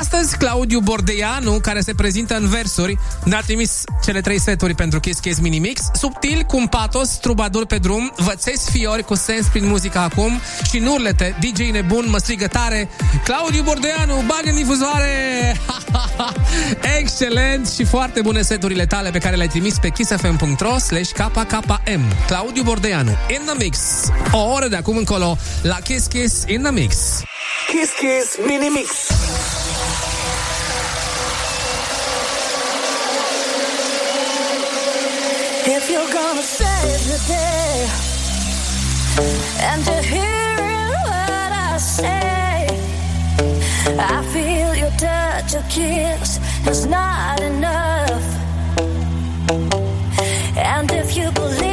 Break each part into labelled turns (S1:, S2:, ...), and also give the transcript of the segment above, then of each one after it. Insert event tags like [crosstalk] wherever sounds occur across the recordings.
S1: Astăzi, Claudiu Bordeianu, care se prezintă în versuri, ne-a trimis cele trei seturi pentru Kiss Kiss Mini Mix. Subtil, cu un patos, trubadur pe drum, vățesc fiori cu sens prin muzica acum și în urlete, DJ nebun mă strigă tare. Claudiu Bordeianu, bagă în difuzoare! [laughs] Excelent și foarte bune seturile tale pe care le-ai trimis pe kissfm.ro slash KKM. Claudiu Bordeianu, in the mix. O oră de acum încolo la Kiss Kiss in the mix.
S2: Kiss Kiss Mini Mix.
S3: And you're hearing what I say, I feel your touch, your kiss is not enough. And if you believe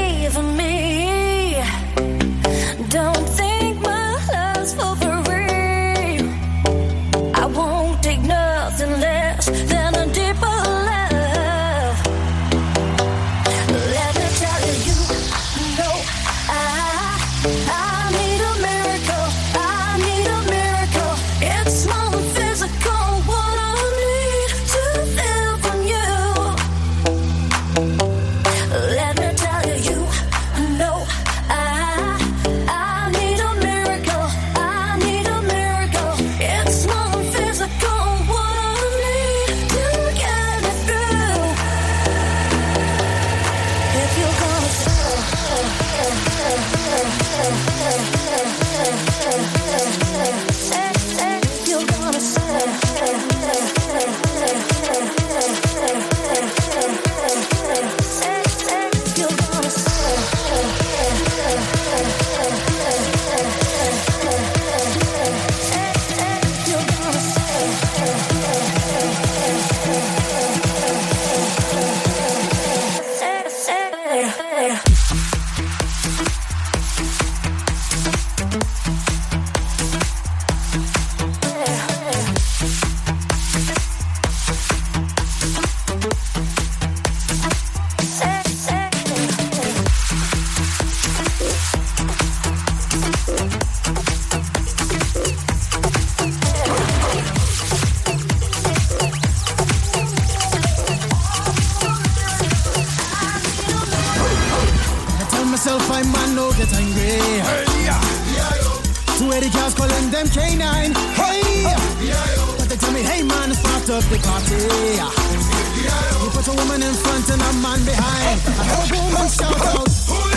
S4: No get angry. Two eighty cars calling them K9. Hey, but they tell me, hey man, start up the party. You put a woman in front and a man behind. I hope woman shout out.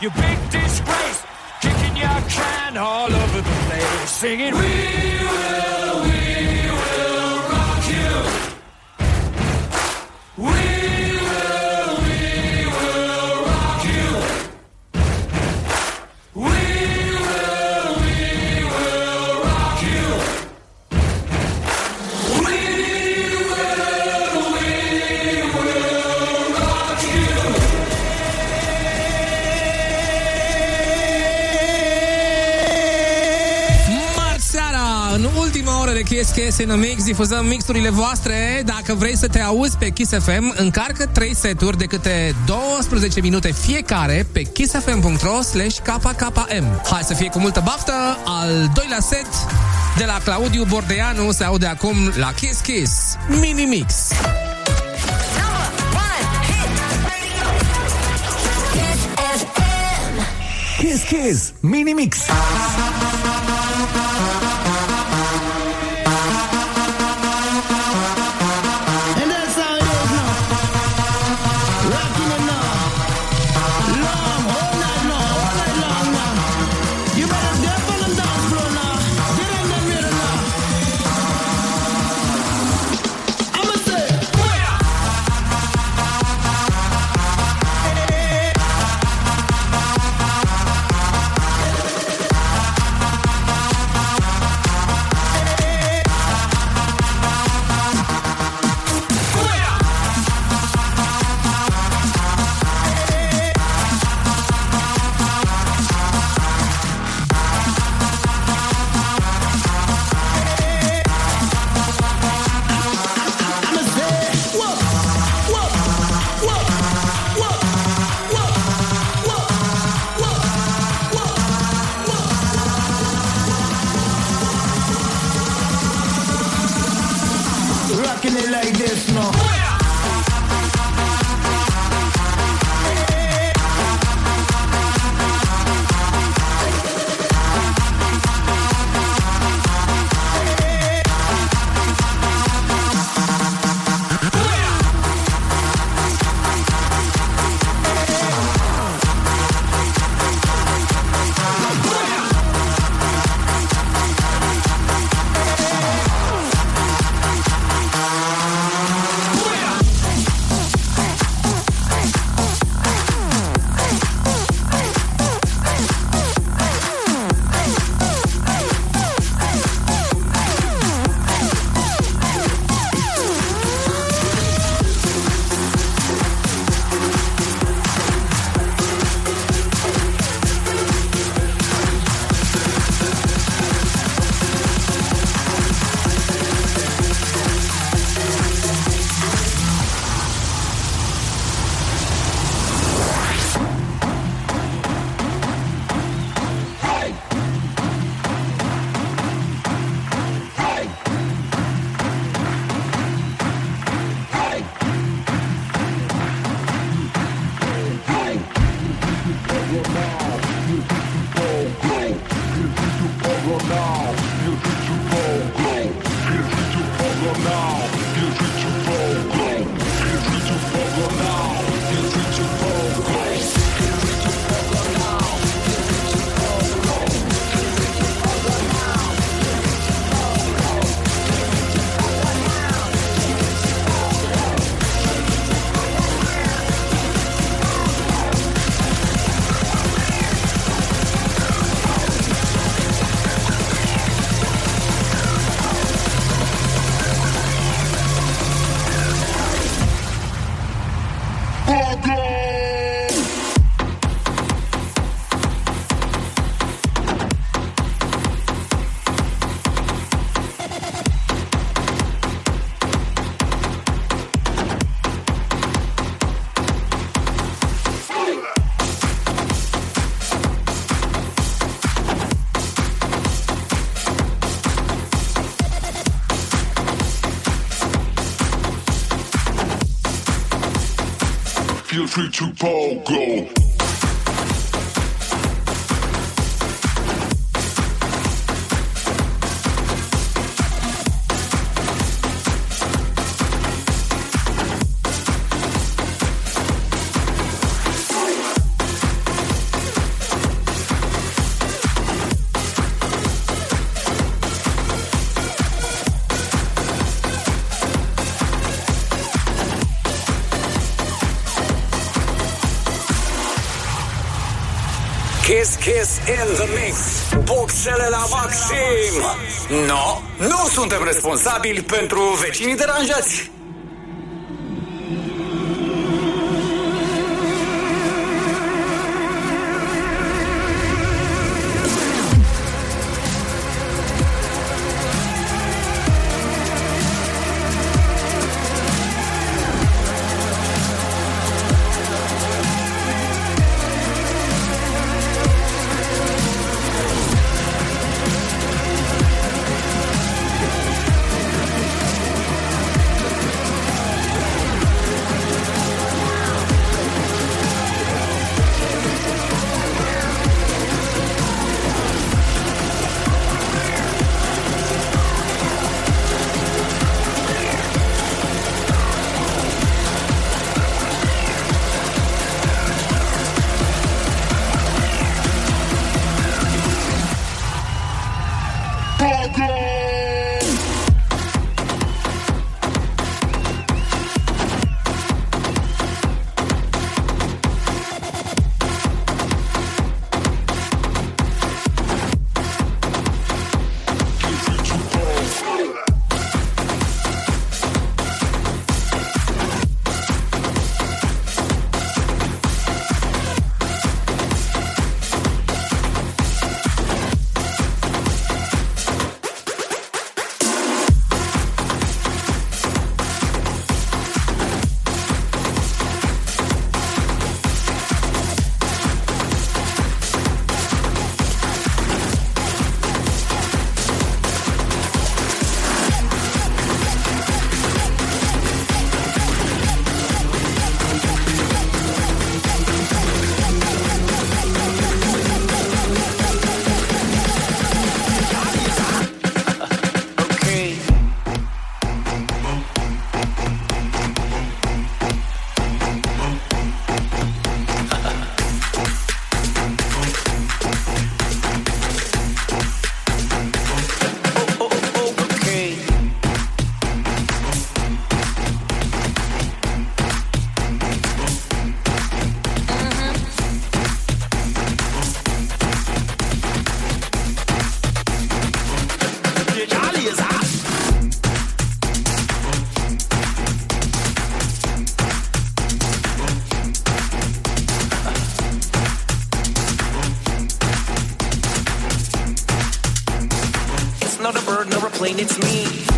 S4: You big disgrace, kicking your can all over the place, singing.
S3: We
S1: Kiss in Mix, difuzăm mixurile voastre. Dacă vrei să te auzi pe Kiss FM, încarcă 3 seturi de câte 12 minute fiecare pe kissfm.ro slash KKM. Hai să fie cu multă baftă, al doilea set de la Claudiu Bordeanu se aude acum la Kiss Kiss Mini Mix.
S4: Kiss Kiss Mini Mix.
S5: free to Paul go.
S6: Kiss Kiss in the Mix. Boxele la maxim. No, nu suntem responsabili pentru vecinii deranjați
S7: complain, it's me.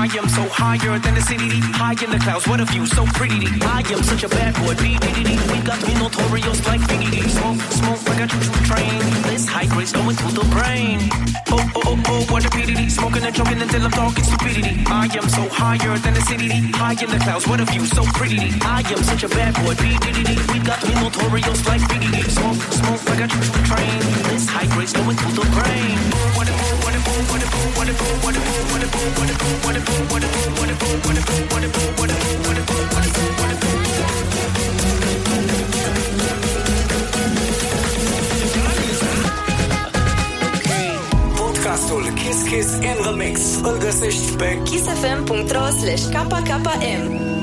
S7: I am so higher than the city. High in the clouds, what a view, so pretty. I am such a bad boy. D We got me notorious like Biggie. Smoke, smoke like a choo train. This high grade's going through the brain. Oh oh oh oh, what a pity. Smoking and choking until I'm talking stupidity. I am so higher than the city. High in the clouds, what a view, so pretty. I am such a bad boy. D We got me notorious like Biggie. Smoke, smoke like a choo train. This high grade's going through the brain.
S2: Podcastul Kiss Kiss in the Mix îl găsești pe
S8: kissfm.ro slash kkm.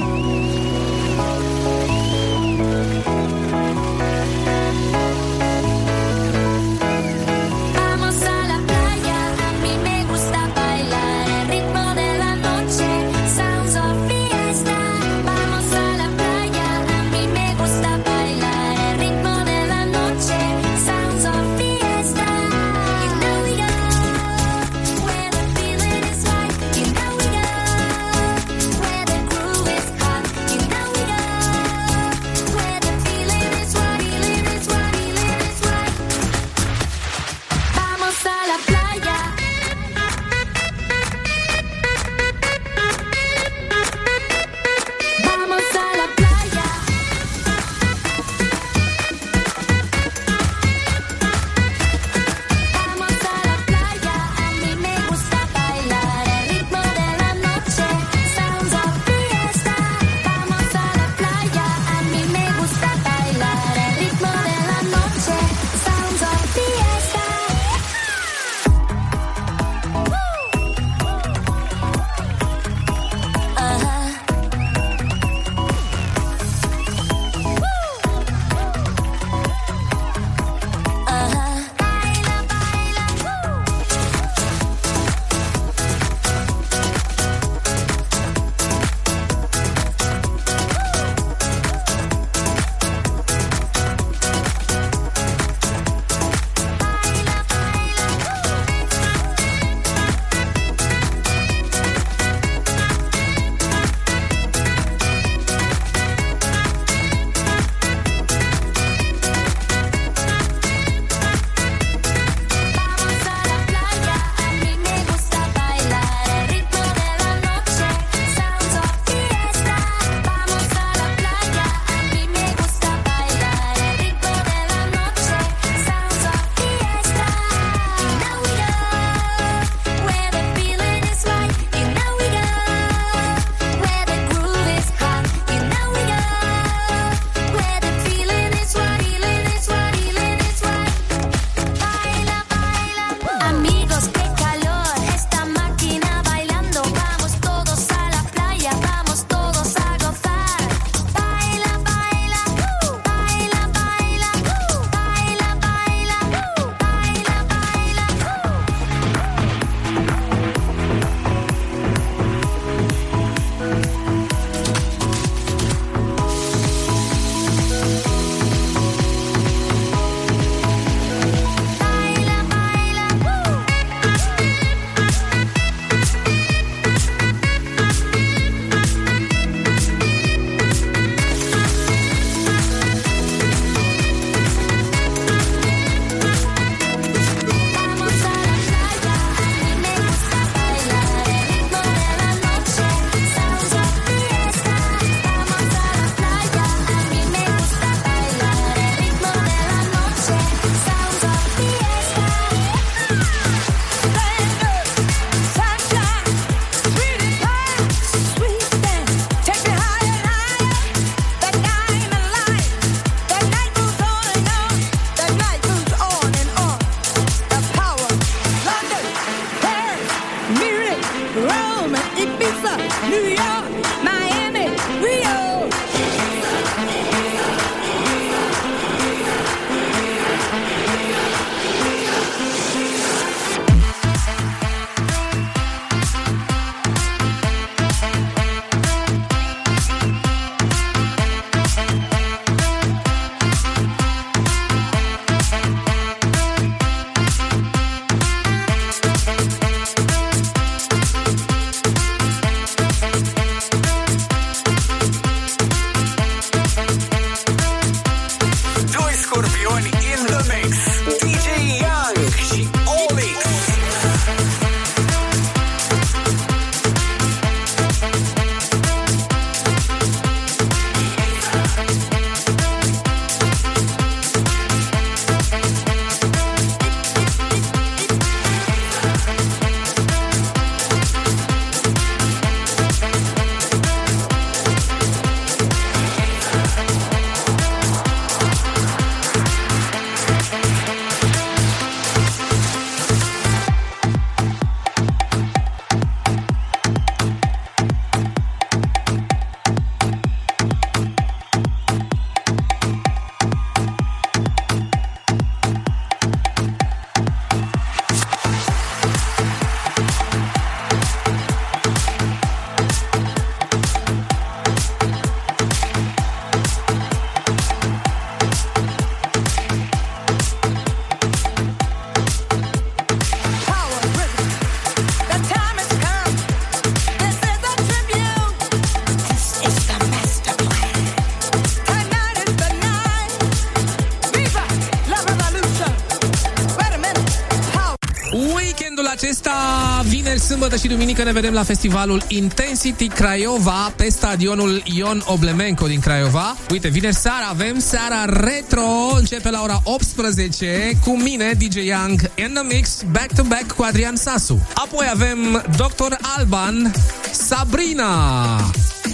S1: Sâmbătă și duminică ne vedem la festivalul Intensity Craiova pe stadionul Ion Oblemenco din Craiova. Uite, vineri seara avem seara retro, începe la ora 18 cu mine, DJ Young, in the mix, back to back cu Adrian Sasu. Apoi avem Dr. Alban, Sabrina,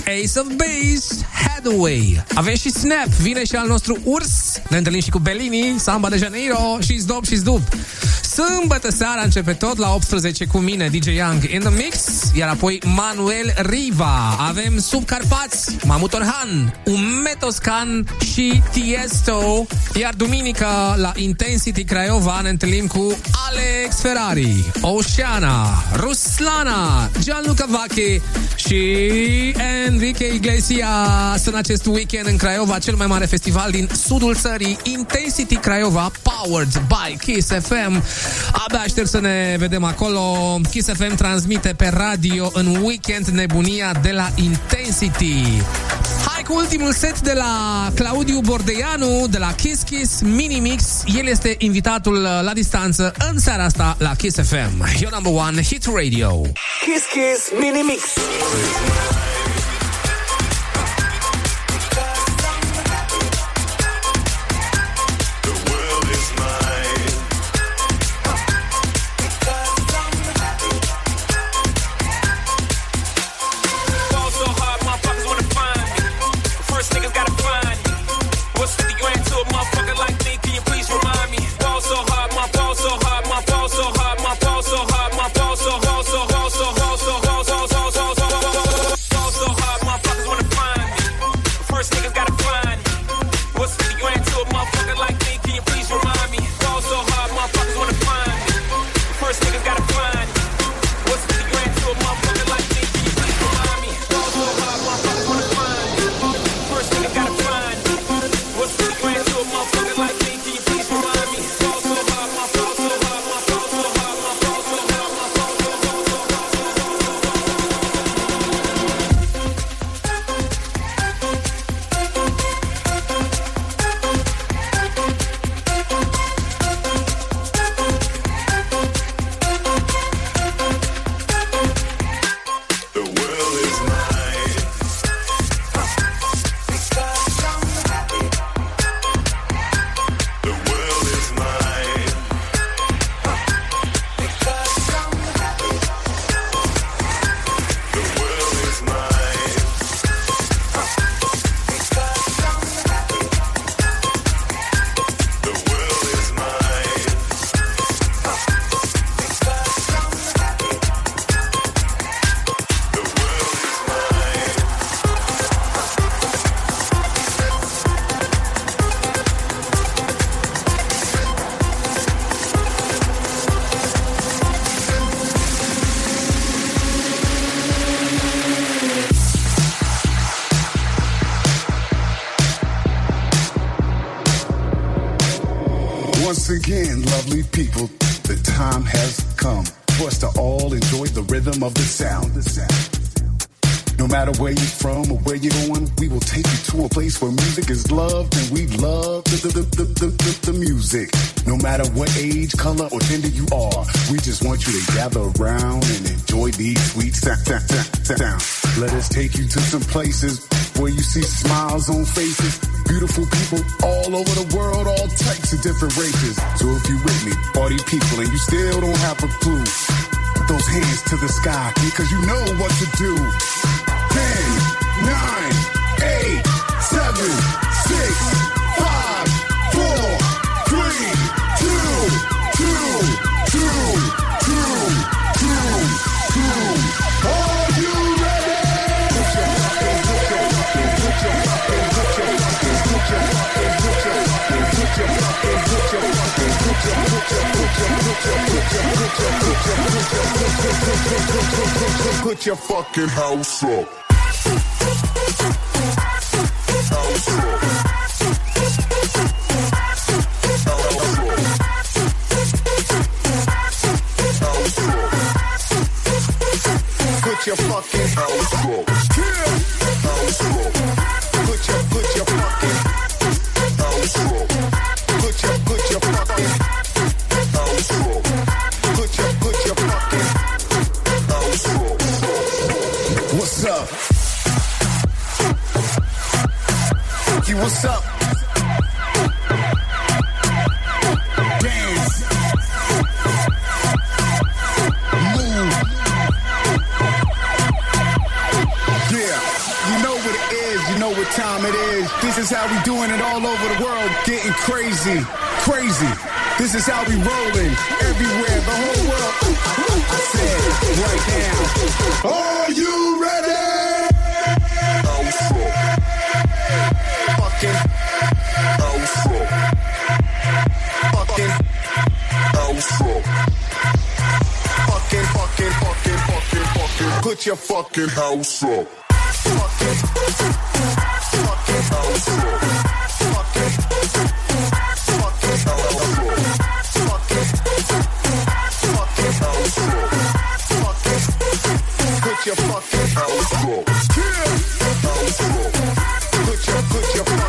S1: Ace of Base, Hathaway. Avem și Snap, vine și al nostru urs. Ne întâlnim și cu Bellini, Samba de Janeiro și Zdop și Zdub. Sâmbătă seara începe tot la 18 cu mine, DJ Young in the mix, iar apoi Manuel Riva. Avem Sub Carpați, Mamut Orhan, Umetoscan și Tiesto. Iar duminică la Intensity Craiova ne întâlnim cu Alex Ferrari, Oceana, Ruslana, Gianluca Vache și Enrique Iglesias în acest weekend în Craiova, cel mai mare festival din sudul țării, Intensity Craiova, powered by Kiss FM. Abia aștept să ne vedem acolo. Kiss FM transmite pe radio în weekend nebunia de la Intensity. Hai cu ultimul set de la Claudiu Bordeanu, de la Kiss Kiss Mini Mix. El este invitatul la distanță în seara asta la Kiss FM. Your number one hit radio.
S2: Kiss Kiss Mini Mix.
S9: Once again, lovely people, the time has come for us to all enjoy the rhythm of the sound. No matter where you're from or where you're going, we will take you to a place where music is loved and we love the, the, the, the, the, the music. No matter what age, color, or gender you are, we just want you to gather around and enjoy these sweet sound. sound, sound, sound. Let us take you to some places where you see smiles on faces. Beautiful people all over the world, all types of different races. So if you with me, party people, and you still don't have a clue, put those hands to the sky because you know what to do. 10, 9, 8, 7, 6,
S5: Put your fucking house up. House up. House up.
S9: Put your fucking
S5: House up. House up.
S9: What's up? Dance. Move. Yeah, you know what it is, you know what time it is. This is how we doing it all over the world, getting crazy, crazy. This is how we rolling everywhere, the whole world. I said right now. Are you ready? Put your fucking house up. Fucking. House up. Fucking. House up. Fucking. House up. Put your fucking house up. Yeah. House up. Put your, put your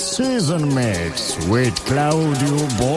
S10: Season Mix with Claudio Bordigliano.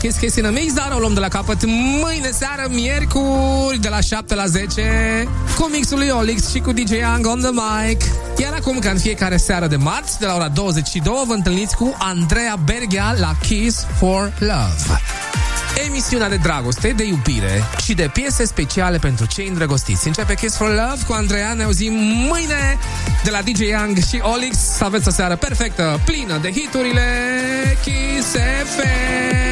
S1: Kiss Kiss in a Mix, dar o luăm de la capăt mâine seară, miercuri, de la 7 la 10, cu mixul lui Olix și cu DJ Young on the mic. Iar acum, ca în fiecare seară de marți, de la ora 22, vă întâlniți cu Andreea Berghia la Kiss for Love. Emisiunea de dragoste, de iubire și de piese speciale pentru cei îndrăgostiți. Începe Kiss for Love cu Andreea, ne auzim mâine de la DJ Young și Olix. Să aveți o seară perfectă, plină de hiturile Kiss FM.